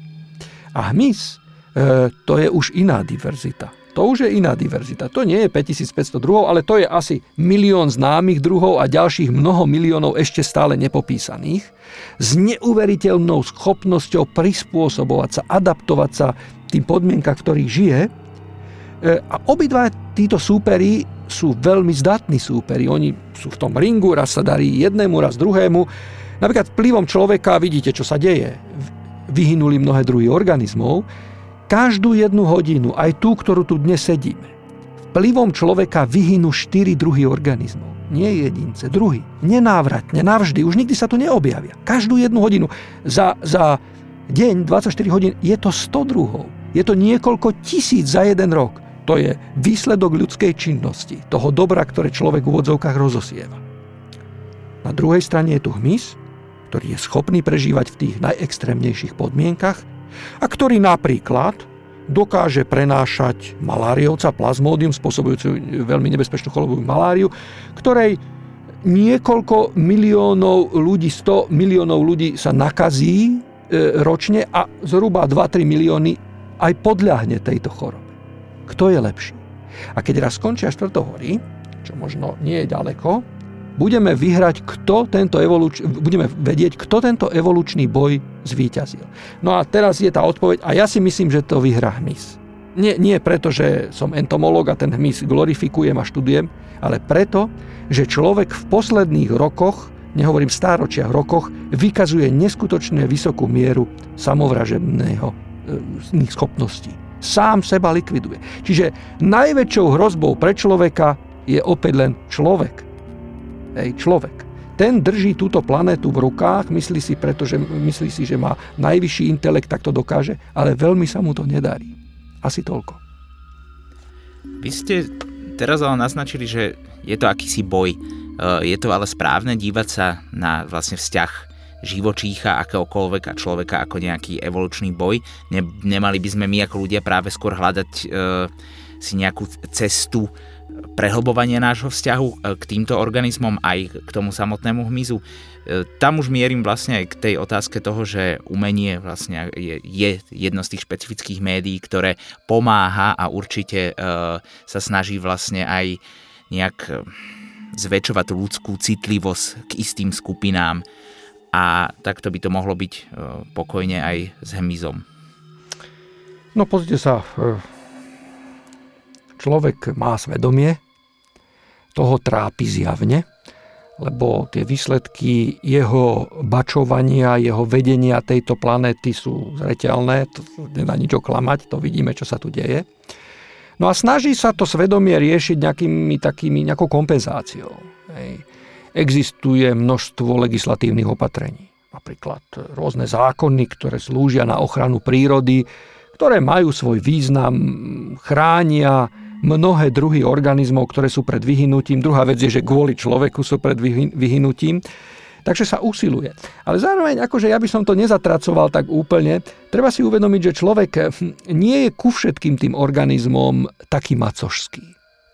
A hmyz e, to je už iná diverzita. To už je iná diverzita. To nie je 5500 druhov, ale to je asi milión známych druhov a ďalších mnoho miliónov ešte stále nepopísaných s neuveriteľnou schopnosťou prispôsobovať sa, adaptovať sa tým podmienkach, v ktorých žije. E, a obidva títo súperi sú veľmi zdatní súperi. Oni sú v tom ringu, raz sa darí jednému, raz druhému. Napríklad vplyvom človeka vidíte, čo sa deje vyhynuli mnohé druhy organizmov, každú jednu hodinu, aj tú, ktorú tu dnes sedíme, vplyvom človeka vyhynú štyri druhy organizmov. Nie jedince, druhy. Nenávratne, navždy, už nikdy sa tu neobjavia. Každú jednu hodinu. Za, za deň, 24 hodín, je to 100 druhov. Je to niekoľko tisíc za jeden rok. To je výsledok ľudskej činnosti, toho dobra, ktoré človek v úvodzovkách rozosieva. Na druhej strane je tu hmyz, ktorý je schopný prežívať v tých najextrémnejších podmienkach a ktorý napríklad dokáže prenášať maláriovca, plazmódium, spôsobujúcu veľmi nebezpečnú chorobovú maláriu, ktorej niekoľko miliónov ľudí, 100 miliónov ľudí sa nakazí e, ročne a zhruba 2-3 milióny aj podľahne tejto chorobe. Kto je lepší? A keď raz skončia štvrtohory, čo možno nie je ďaleko, budeme vyhrať, kto tento evoluč- budeme vedieť, kto tento evolučný boj zvíťazil. No a teraz je tá odpoveď, a ja si myslím, že to vyhrá hmyz. Nie, nie preto, že som entomológ a ten hmyz glorifikujem a študujem, ale preto, že človek v posledných rokoch, nehovorím stáročiach, rokoch, vykazuje neskutočne vysokú mieru samovražedného e, schopností. Sám seba likviduje. Čiže najväčšou hrozbou pre človeka je opäť len človek. Hej, človek. Ten drží túto planétu v rukách, myslí si, pretože myslí si, že má najvyšší intelekt, tak to dokáže, ale veľmi sa mu to nedarí. Asi toľko. Vy ste teraz ale naznačili, že je to akýsi boj. E, je to ale správne dívať sa na vlastne vzťah živočícha, akéhokoľvek a človeka ako nejaký evolučný boj. Ne, nemali by sme my ako ľudia práve skôr hľadať e, si nejakú cestu prehlbovania nášho vzťahu e, k týmto organizmom aj k tomu samotnému hmyzu. E, tam už mierim vlastne aj k tej otázke toho, že umenie vlastne je, je jedno z tých špecifických médií, ktoré pomáha a určite uh, sa snaží vlastne aj nejak zväčšovať ľudskú citlivosť k istým skupinám a takto by to mohlo byť pokojne aj s hmyzom. No pozrite sa, človek má svedomie, toho trápi zjavne, lebo tie výsledky jeho bačovania, jeho vedenia tejto planéty sú zreteľné, to nedá nič oklamať, to vidíme, čo sa tu deje. No a snaží sa to svedomie riešiť nejakými takými, nejakou kompenzáciou. Hej. Existuje množstvo legislatívnych opatrení. Napríklad rôzne zákony, ktoré slúžia na ochranu prírody, ktoré majú svoj význam, chránia mnohé druhy organizmov, ktoré sú pred vyhynutím. Druhá vec je, že kvôli človeku sú pred vyhynutím. Takže sa usiluje. Ale zároveň, akože ja by som to nezatracoval tak úplne, treba si uvedomiť, že človek hm, nie je ku všetkým tým organizmom taký macošský.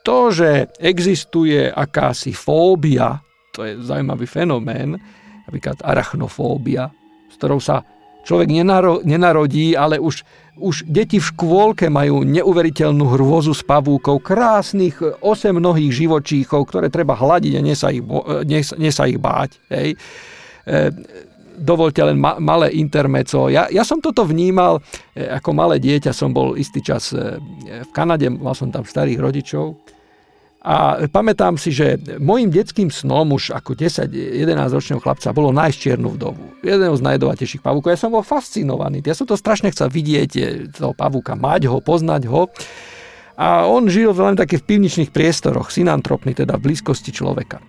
To, že existuje akási fóbia, to je zaujímavý fenomén, napríklad arachnofóbia, s ktorou sa človek nenarodí, ale už už deti v škôlke majú neuveriteľnú hrôzu s pavúkov, krásnych 8 mnohých živočíchov, ktoré treba hľadiť a nie sa ich, nie, nie sa ich báť. Hej. E, dovolte len ma, malé intermeco. Ja, ja som toto vnímal, e, ako malé dieťa som bol istý čas e, v Kanade, mal som tam starých rodičov a pamätám si, že môjim detským snom už ako 10-11 ročného chlapca bolo nájsť čiernu vdovu. Jedného z najjedovatejších pavúkov. Ja som bol fascinovaný. Ja som to strašne chcel vidieť, eh, toho pavúka, mať ho, poznať ho. A on žil len také v pivničných priestoroch, synantropný, teda v blízkosti človeka.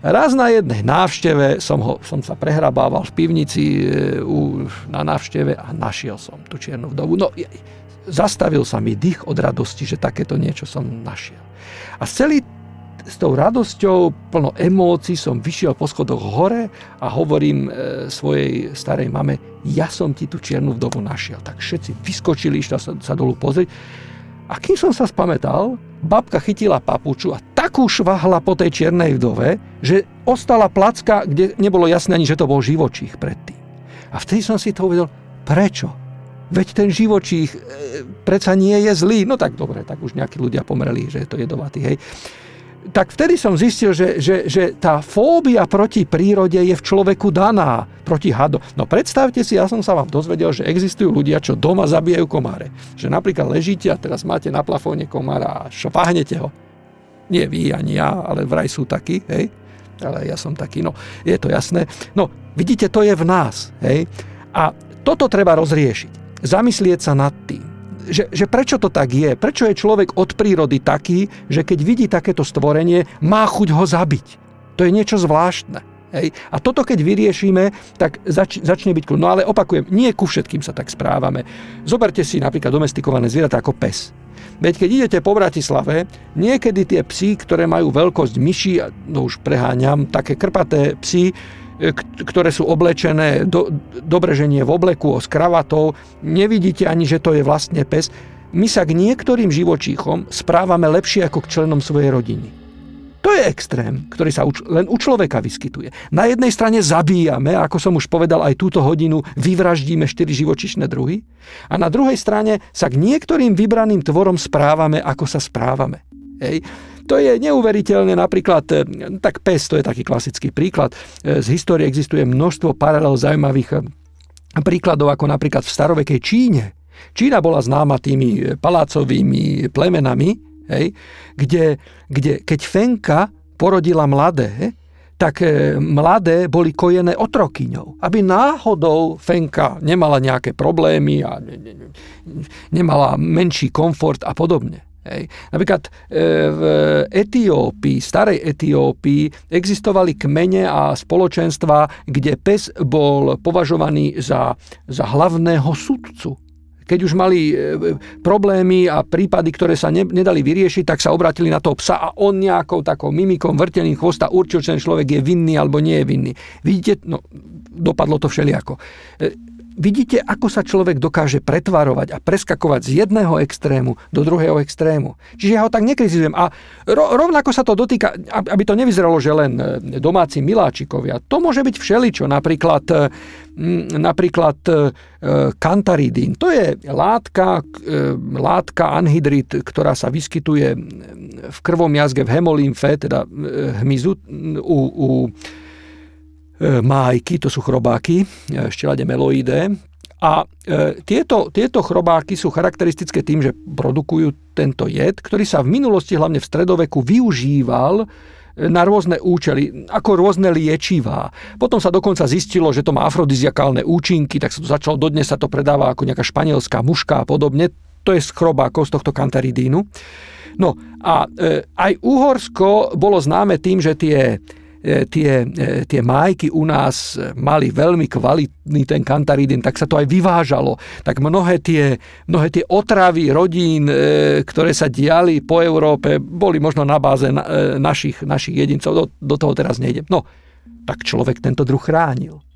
Raz na jednej návšteve som, ho, som sa prehrabával v pivnici e, u, na návšteve a našiel som tú čiernu vdovu. No, zastavil sa mi dých od radosti, že takéto niečo som našiel. A celý s tou radosťou, plno emócií som vyšiel po schodoch hore a hovorím e, svojej starej mame, ja som ti tú čiernu vdovu našiel. Tak všetci vyskočili, išli sa, sa dolu pozrieť. A kým som sa spametal, babka chytila papuču a takú švahla po tej čiernej vdove, že ostala placka, kde nebolo jasné ani, že to bol živočích predtým. A vtedy som si to uvedel, prečo? Veď ten živočích e, predsa nie je zlý. No tak dobre, tak už nejakí ľudia pomreli, že je to jedovatý, hej. Tak vtedy som zistil, že, že, že tá fóbia proti prírode je v človeku daná, proti hado. No predstavte si, ja som sa vám dozvedel, že existujú ľudia, čo doma zabíjajú komáre. Že napríklad ležíte a teraz máte na plafóne komára a šopahnete ho. Nie vy, ani ja, ale vraj sú takí, hej. Ale ja som taký, no, je to jasné. No, vidíte, to je v nás, hej. A toto treba rozriešiť zamyslieť sa nad tým, že, že prečo to tak je, prečo je človek od prírody taký, že keď vidí takéto stvorenie, má chuť ho zabiť. To je niečo zvláštne. Hej. A toto keď vyriešime, tak zač- začne byť kľud. No ale opakujem, nie ku všetkým sa tak správame. Zoberte si napríklad domestikované zvieratá ako pes. Veď keď idete po Bratislave, niekedy tie psy, ktoré majú veľkosť myši, no už preháňam, také krpaté psy, ktoré sú oblečené, do, dobre, že nie v obleku, s kravatou, nevidíte ani, že to je vlastne pes. My sa k niektorým živočíchom správame lepšie ako k členom svojej rodiny. To je extrém, ktorý sa len u človeka vyskytuje. Na jednej strane zabíjame, ako som už povedal, aj túto hodinu vyvraždíme štyri živočišné druhy. A na druhej strane sa k niektorým vybraným tvorom správame, ako sa správame. Hej. To je neuveriteľné, napríklad, e, tak pes, to je taký klasický príklad. Z histórie existuje množstvo paralel zaujímavých príkladov, ako napríklad v starovekej Číne. Čína bola známa tými palácovými plemenami, hej, kde, kde keď Fenka porodila mladé, tak e, mladé boli kojené otrokyňou. Aby náhodou Fenka nemala nejaké problémy a nemala menší komfort a podobne. Hej. Napríklad e, v Etiópii, starej Etiópii, existovali kmene a spoločenstva, kde pes bol považovaný za, za hlavného sudcu keď už mali e, problémy a prípady, ktoré sa ne, nedali vyriešiť, tak sa obratili na toho psa a on nejakou takou mimikom, vrtením chvosta určil, či ten človek je vinný alebo nie je vinný. Vidíte, no, dopadlo to všelijako. E, vidíte, ako sa človek dokáže pretvarovať a preskakovať z jedného extrému do druhého extrému. Čiže ja ho tak nekritizujem. A ro, rovnako sa to dotýka, aby to nevyzeralo, že len e, domáci miláčikovia. To môže byť všeličo. Napríklad napríklad e, kantaridín. To je látka, e, látka anhydrid, ktorá sa vyskytuje v krvom jazge v hemolymfe, teda e, hmyzu u, u májky, to sú chrobáky, štelade meloidé. A tieto, tieto chrobáky sú charakteristické tým, že produkujú tento jed, ktorý sa v minulosti, hlavne v stredoveku, využíval na rôzne účely, ako rôzne liečivá. Potom sa dokonca zistilo, že to má afrodiziakálne účinky, tak sa to začalo, dodnes sa to predáva ako nejaká španielská muška a podobne. To je z chrobákov, z tohto kantaridínu. No a e, aj Uhorsko bolo známe tým, že tie E, tie, e, tie májky u nás mali veľmi kvalitný ten kantaridin, tak sa to aj vyvážalo. Tak mnohé tie, mnohé tie otravy rodín, e, ktoré sa diali po Európe, boli možno na báze našich, našich jedincov. Do, do toho teraz nejdem. No, tak človek tento druh chránil.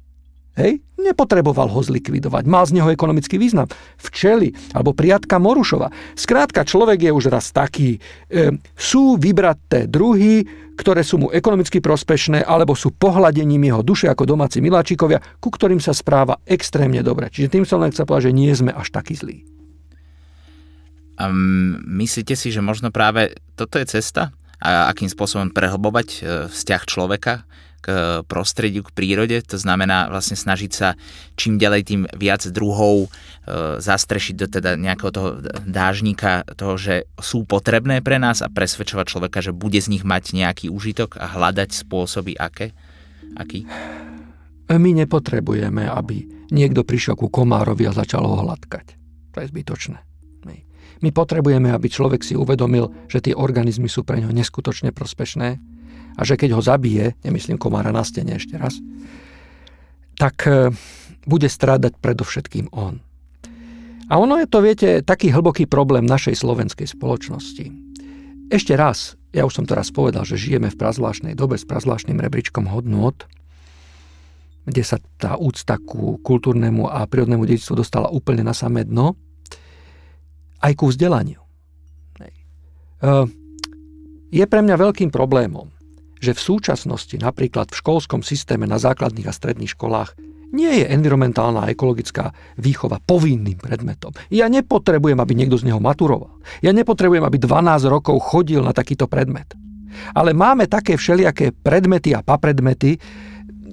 Hej? Nepotreboval ho zlikvidovať. Mal z neho ekonomický význam. Včely alebo priatka Morušova. Skrátka, človek je už raz taký. E, sú vybraté druhy, ktoré sú mu ekonomicky prospešné alebo sú pohľadením jeho duše ako domáci miláčikovia, ku ktorým sa správa extrémne dobre. Čiže tým som len chcel povedať, že nie sme až takí zlí. Um, myslíte si, že možno práve toto je cesta? A akým spôsobom prehlbovať e, vzťah človeka k prostrediu, k prírode, to znamená vlastne snažiť sa čím ďalej tým viac druhov e, zastrešiť do teda nejakého toho dážnika toho, že sú potrebné pre nás a presvedčovať človeka, že bude z nich mať nejaký užitok a hľadať spôsoby, aké? Aký? My nepotrebujeme, aby niekto prišiel ku komárovi a začal ho hladkať. To je zbytočné. My potrebujeme, aby človek si uvedomil, že tie organizmy sú pre ňo neskutočne prospešné a že keď ho zabije, nemyslím komára na stene ešte raz, tak e, bude strádať predovšetkým on. A ono je to, viete, taký hlboký problém našej slovenskej spoločnosti. Ešte raz, ja už som teraz povedal, že žijeme v prazvláštnej dobe s prazvláštnym rebríčkom hodnot, kde sa tá úcta ku kultúrnemu a prírodnému dedičstvu dostala úplne na samé dno, aj ku vzdelaniu. E, je pre mňa veľkým problémom, že v súčasnosti napríklad v školskom systéme na základných a stredných školách nie je environmentálna a ekologická výchova povinným predmetom. Ja nepotrebujem, aby niekto z neho maturoval. Ja nepotrebujem, aby 12 rokov chodil na takýto predmet. Ale máme také všelijaké predmety a papredmety,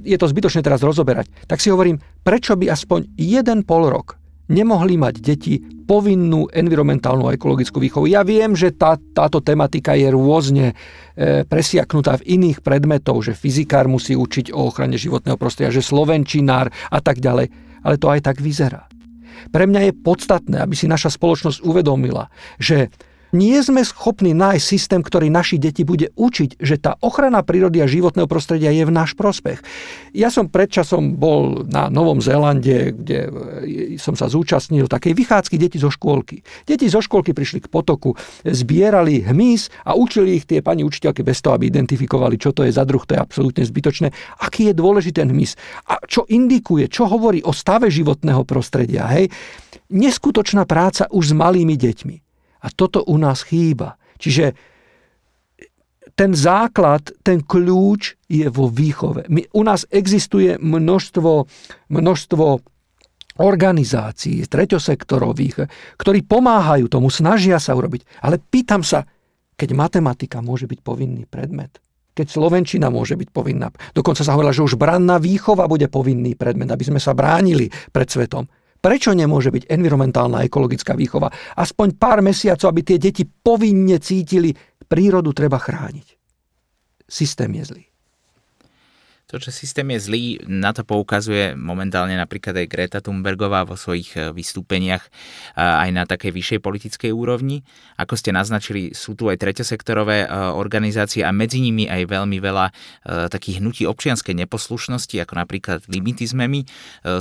je to zbytočné teraz rozoberať, tak si hovorím, prečo by aspoň jeden pol rok nemohli mať deti povinnú environmentálnu a ekologickú výchovu. Ja viem, že tá, táto tematika je rôzne e, presiaknutá v iných predmetov, že fyzikár musí učiť o ochrane životného prostredia, že slovenčinár a tak ďalej, ale to aj tak vyzerá. Pre mňa je podstatné, aby si naša spoločnosť uvedomila, že nie sme schopní nájsť systém, ktorý naši deti bude učiť, že tá ochrana prírody a životného prostredia je v náš prospech. Ja som predčasom bol na Novom Zélande, kde e, som sa zúčastnil takej vychádzky deti zo škôlky. Deti zo škôlky prišli k potoku, zbierali hmyz a učili ich tie pani učiteľky bez toho, aby identifikovali, čo to je za druh, to je absolútne zbytočné, aký je dôležitý ten hmyz a čo indikuje, čo hovorí o stave životného prostredia. Hej? Neskutočná práca už s malými deťmi. A toto u nás chýba. Čiže ten základ, ten kľúč je vo výchove. My, u nás existuje množstvo, množstvo organizácií, treťosektorových, ktorí pomáhajú tomu, snažia sa urobiť. Ale pýtam sa, keď matematika môže byť povinný predmet, keď slovenčina môže byť povinná. Dokonca sa hovorila, že už branná výchova bude povinný predmet, aby sme sa bránili pred svetom. Prečo nemôže byť environmentálna ekologická výchova? Aspoň pár mesiacov, aby tie deti povinne cítili, prírodu treba chrániť. Systém je zlý. To, že systém je zlý, na to poukazuje momentálne napríklad aj Greta Thunbergová vo svojich e, vystúpeniach aj na takej vyššej politickej úrovni. Ako ste naznačili, sú tu aj treťosektorové e, organizácie a medzi nimi aj veľmi veľa takých hnutí občianskej neposlušnosti, ako napríklad Limitizmemi.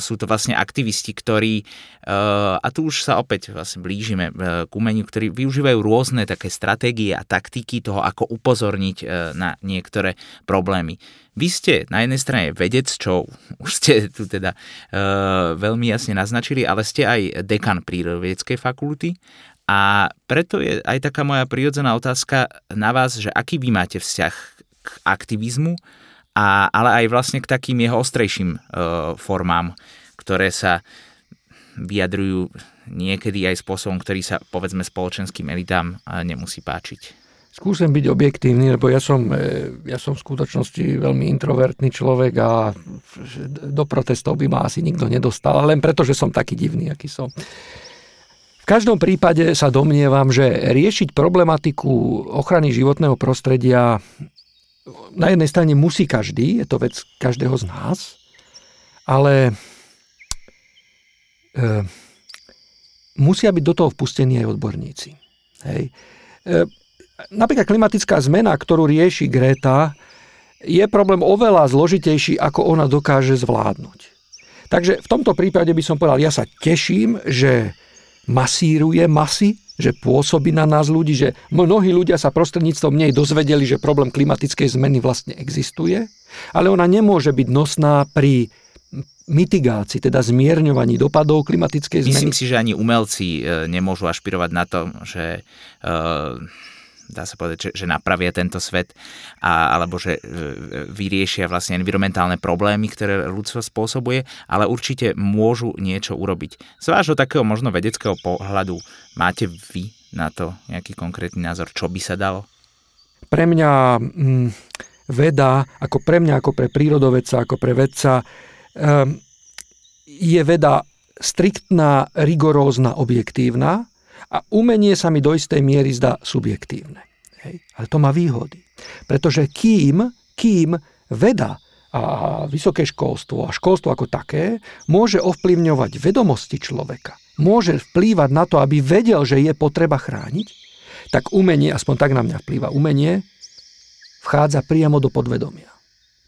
Sú to vlastne aktivisti, ktorí, a tu už sa opäť vlastne blížime k umeniu, ktorí využívajú rôzne také stratégie a taktiky toho, ako upozorniť na niektoré problémy. Vy ste na jednej strane vedec, čo už ste tu teda uh, veľmi jasne naznačili, ale ste aj dekan prírodovedeckej fakulty a preto je aj taká moja prirodzená otázka na vás, že aký vy máte vzťah k aktivizmu, a, ale aj vlastne k takým jeho ostrejším uh, formám, ktoré sa vyjadrujú niekedy aj spôsobom, ktorý sa povedzme spoločenským elitám nemusí páčiť. Skúsim byť objektívny, lebo ja som, e, ja som v skutočnosti veľmi introvertný človek a do protestov by ma asi nikto nedostal, len preto, že som taký divný, aký som. V každom prípade sa domnievam, že riešiť problematiku ochrany životného prostredia na jednej strane musí každý, je to vec každého z nás, ale e, musia byť do toho vpustení aj odborníci. Hej. E, napríklad klimatická zmena, ktorú rieši Greta, je problém oveľa zložitejší, ako ona dokáže zvládnuť. Takže v tomto prípade by som povedal, ja sa teším, že masíruje masy, že pôsobí na nás ľudí, že mnohí ľudia sa prostredníctvom nej dozvedeli, že problém klimatickej zmeny vlastne existuje, ale ona nemôže byť nosná pri mitigácii, teda zmierňovaní dopadov klimatickej zmeny. Myslím si, že ani umelci e, nemôžu ašpirovať na to, že uh dá sa povedať, že, že napravia tento svet a, alebo že e, vyriešia vlastne environmentálne problémy, ktoré ľudstvo spôsobuje, ale určite môžu niečo urobiť. Z vášho takého možno vedeckého pohľadu máte vy na to nejaký konkrétny názor, čo by sa dalo? Pre mňa mm, veda, ako pre mňa, ako pre prírodovedca, ako pre vedca, um, je veda striktná, rigorózna, objektívna a umenie sa mi do istej miery zdá subjektívne. Hej. Ale to má výhody. Pretože kým, kým veda a vysoké školstvo a školstvo ako také môže ovplyvňovať vedomosti človeka, môže vplývať na to, aby vedel, že je potreba chrániť, tak umenie, aspoň tak na mňa vplýva umenie, vchádza priamo do podvedomia.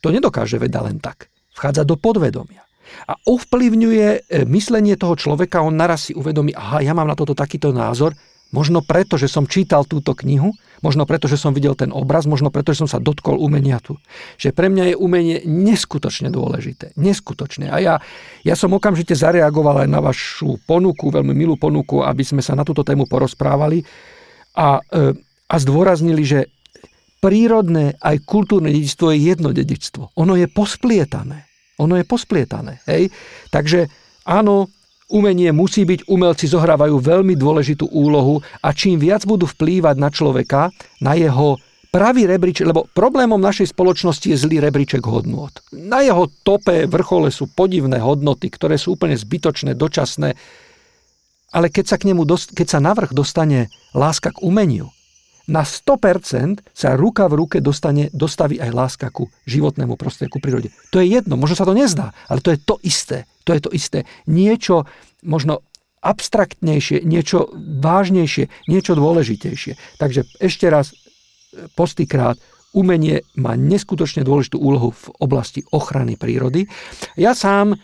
To nedokáže veda len tak. Vchádza do podvedomia a ovplyvňuje e, myslenie toho človeka, on naraz si uvedomí, aha, ja mám na toto takýto názor, možno preto, že som čítal túto knihu, možno preto, že som videl ten obraz, možno preto, že som sa dotkol umenia tu. Že pre mňa je umenie neskutočne dôležité. Neskutočne. A ja, ja som okamžite zareagoval aj na vašu ponuku, veľmi milú ponuku, aby sme sa na túto tému porozprávali a, e, a zdôraznili, že prírodné aj kultúrne dedičstvo je jedno dedičstvo. Ono je posplietané. Ono je posplietané. Hej? Takže áno, umenie musí byť, umelci zohrávajú veľmi dôležitú úlohu a čím viac budú vplývať na človeka, na jeho pravý rebríček, lebo problémom našej spoločnosti je zlý rebríček hodnôt. Na jeho tope, vrchole sú podivné hodnoty, ktoré sú úplne zbytočné, dočasné, ale keď sa, k nemu dost, keď sa navrh dostane láska k umeniu, na 100% sa ruka v ruke dostane, dostaví aj láska ku životnému prostrediu, ku prírode. To je jedno, možno sa to nezdá, ale to je to isté. To je to isté. Niečo možno abstraktnejšie, niečo vážnejšie, niečo dôležitejšie. Takže ešte raz, postýkrát, umenie má neskutočne dôležitú úlohu v oblasti ochrany prírody. Ja sám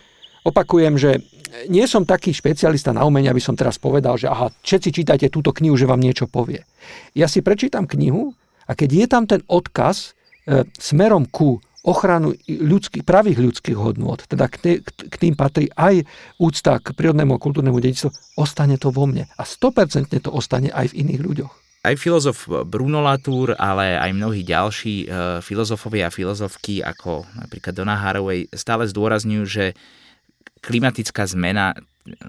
opakujem, že nie som taký špecialista na umenie, aby som teraz povedal, že aha, všetci čítajte túto knihu, že vám niečo povie. Ja si prečítam knihu a keď je tam ten odkaz e, smerom ku ochranu ľudských, pravých ľudských hodnôt, teda k, k tým patrí aj úcta k prírodnému a kultúrnemu dedičstvu, ostane to vo mne. A 100% to ostane aj v iných ľuďoch. Aj filozof Bruno Latour, ale aj mnohí ďalší e, filozofovia a filozofky, ako napríklad Donna Haraway, stále zdôrazňujú, že klimatická zmena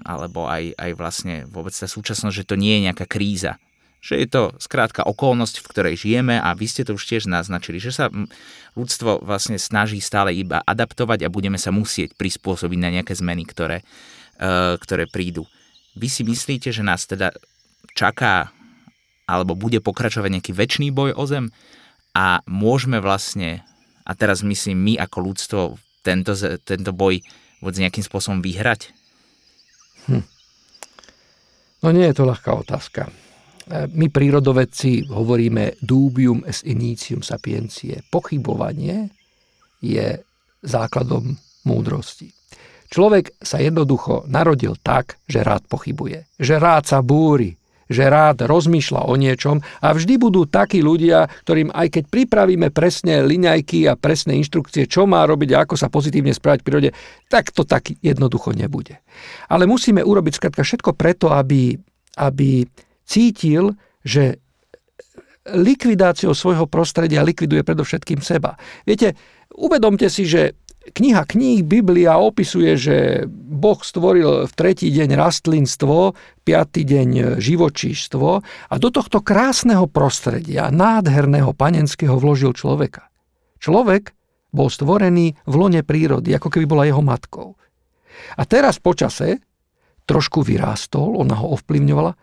alebo aj, aj vlastne vôbec tá súčasnosť, že to nie je nejaká kríza, Že je to skrátka okolnosť, v ktorej žijeme a vy ste to už tiež naznačili, že sa ľudstvo vlastne snaží stále iba adaptovať a budeme sa musieť prispôsobiť na nejaké zmeny, ktoré, uh, ktoré prídu. Vy si myslíte, že nás teda čaká alebo bude pokračovať nejaký väčší boj o zem a môžeme vlastne, a teraz myslím my ako ľudstvo, tento, tento boj vôbec nejakým spôsobom vyhrať? Hm. No nie je to ľahká otázka. E, my prírodovedci hovoríme dubium es initium sapiencie. Pochybovanie je základom múdrosti. Človek sa jednoducho narodil tak, že rád pochybuje, že rád sa búri, že rád rozmýšľa o niečom a vždy budú takí ľudia, ktorým aj keď pripravíme presne liňajky a presné inštrukcie, čo má robiť a ako sa pozitívne správať v prírode, tak to tak jednoducho nebude. Ale musíme urobiť skrátka všetko preto, aby, aby cítil, že likvidáciou svojho prostredia likviduje predovšetkým seba. Viete, uvedomte si, že kniha kníh Biblia opisuje, že Boh stvoril v tretí deň rastlinstvo, piatý deň živočíštvo a do tohto krásneho prostredia, nádherného panenského vložil človeka. Človek bol stvorený v lone prírody, ako keby bola jeho matkou. A teraz počase trošku vyrástol, ona ho ovplyvňovala,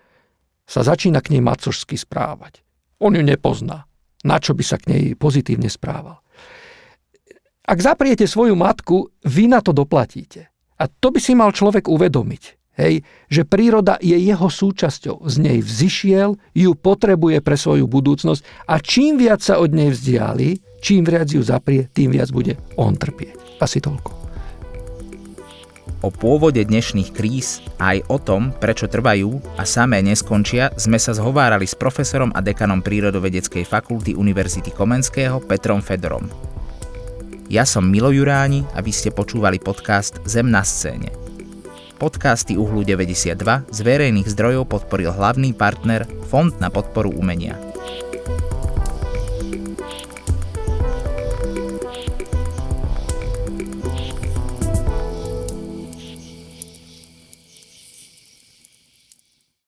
sa začína k nej macožsky správať. On ju nepozná. Na čo by sa k nej pozitívne správal? Ak zapriete svoju matku, vy na to doplatíte. A to by si mal človek uvedomiť. Hej, že príroda je jeho súčasťou. Z nej vzýšiel, ju potrebuje pre svoju budúcnosť a čím viac sa od nej vzdiali, čím viac ju zaprie, tým viac bude on trpieť. Asi toľko. O pôvode dnešných kríz aj o tom, prečo trvajú a samé neskončia, sme sa zhovárali s profesorom a dekanom Prírodovedeckej fakulty Univerzity Komenského Petrom Fedorom. Ja som Milo Juráni a vy ste počúvali podcast Zem na scéne. Podcasty Uhlu 92 z verejných zdrojov podporil hlavný partner Fond na podporu umenia.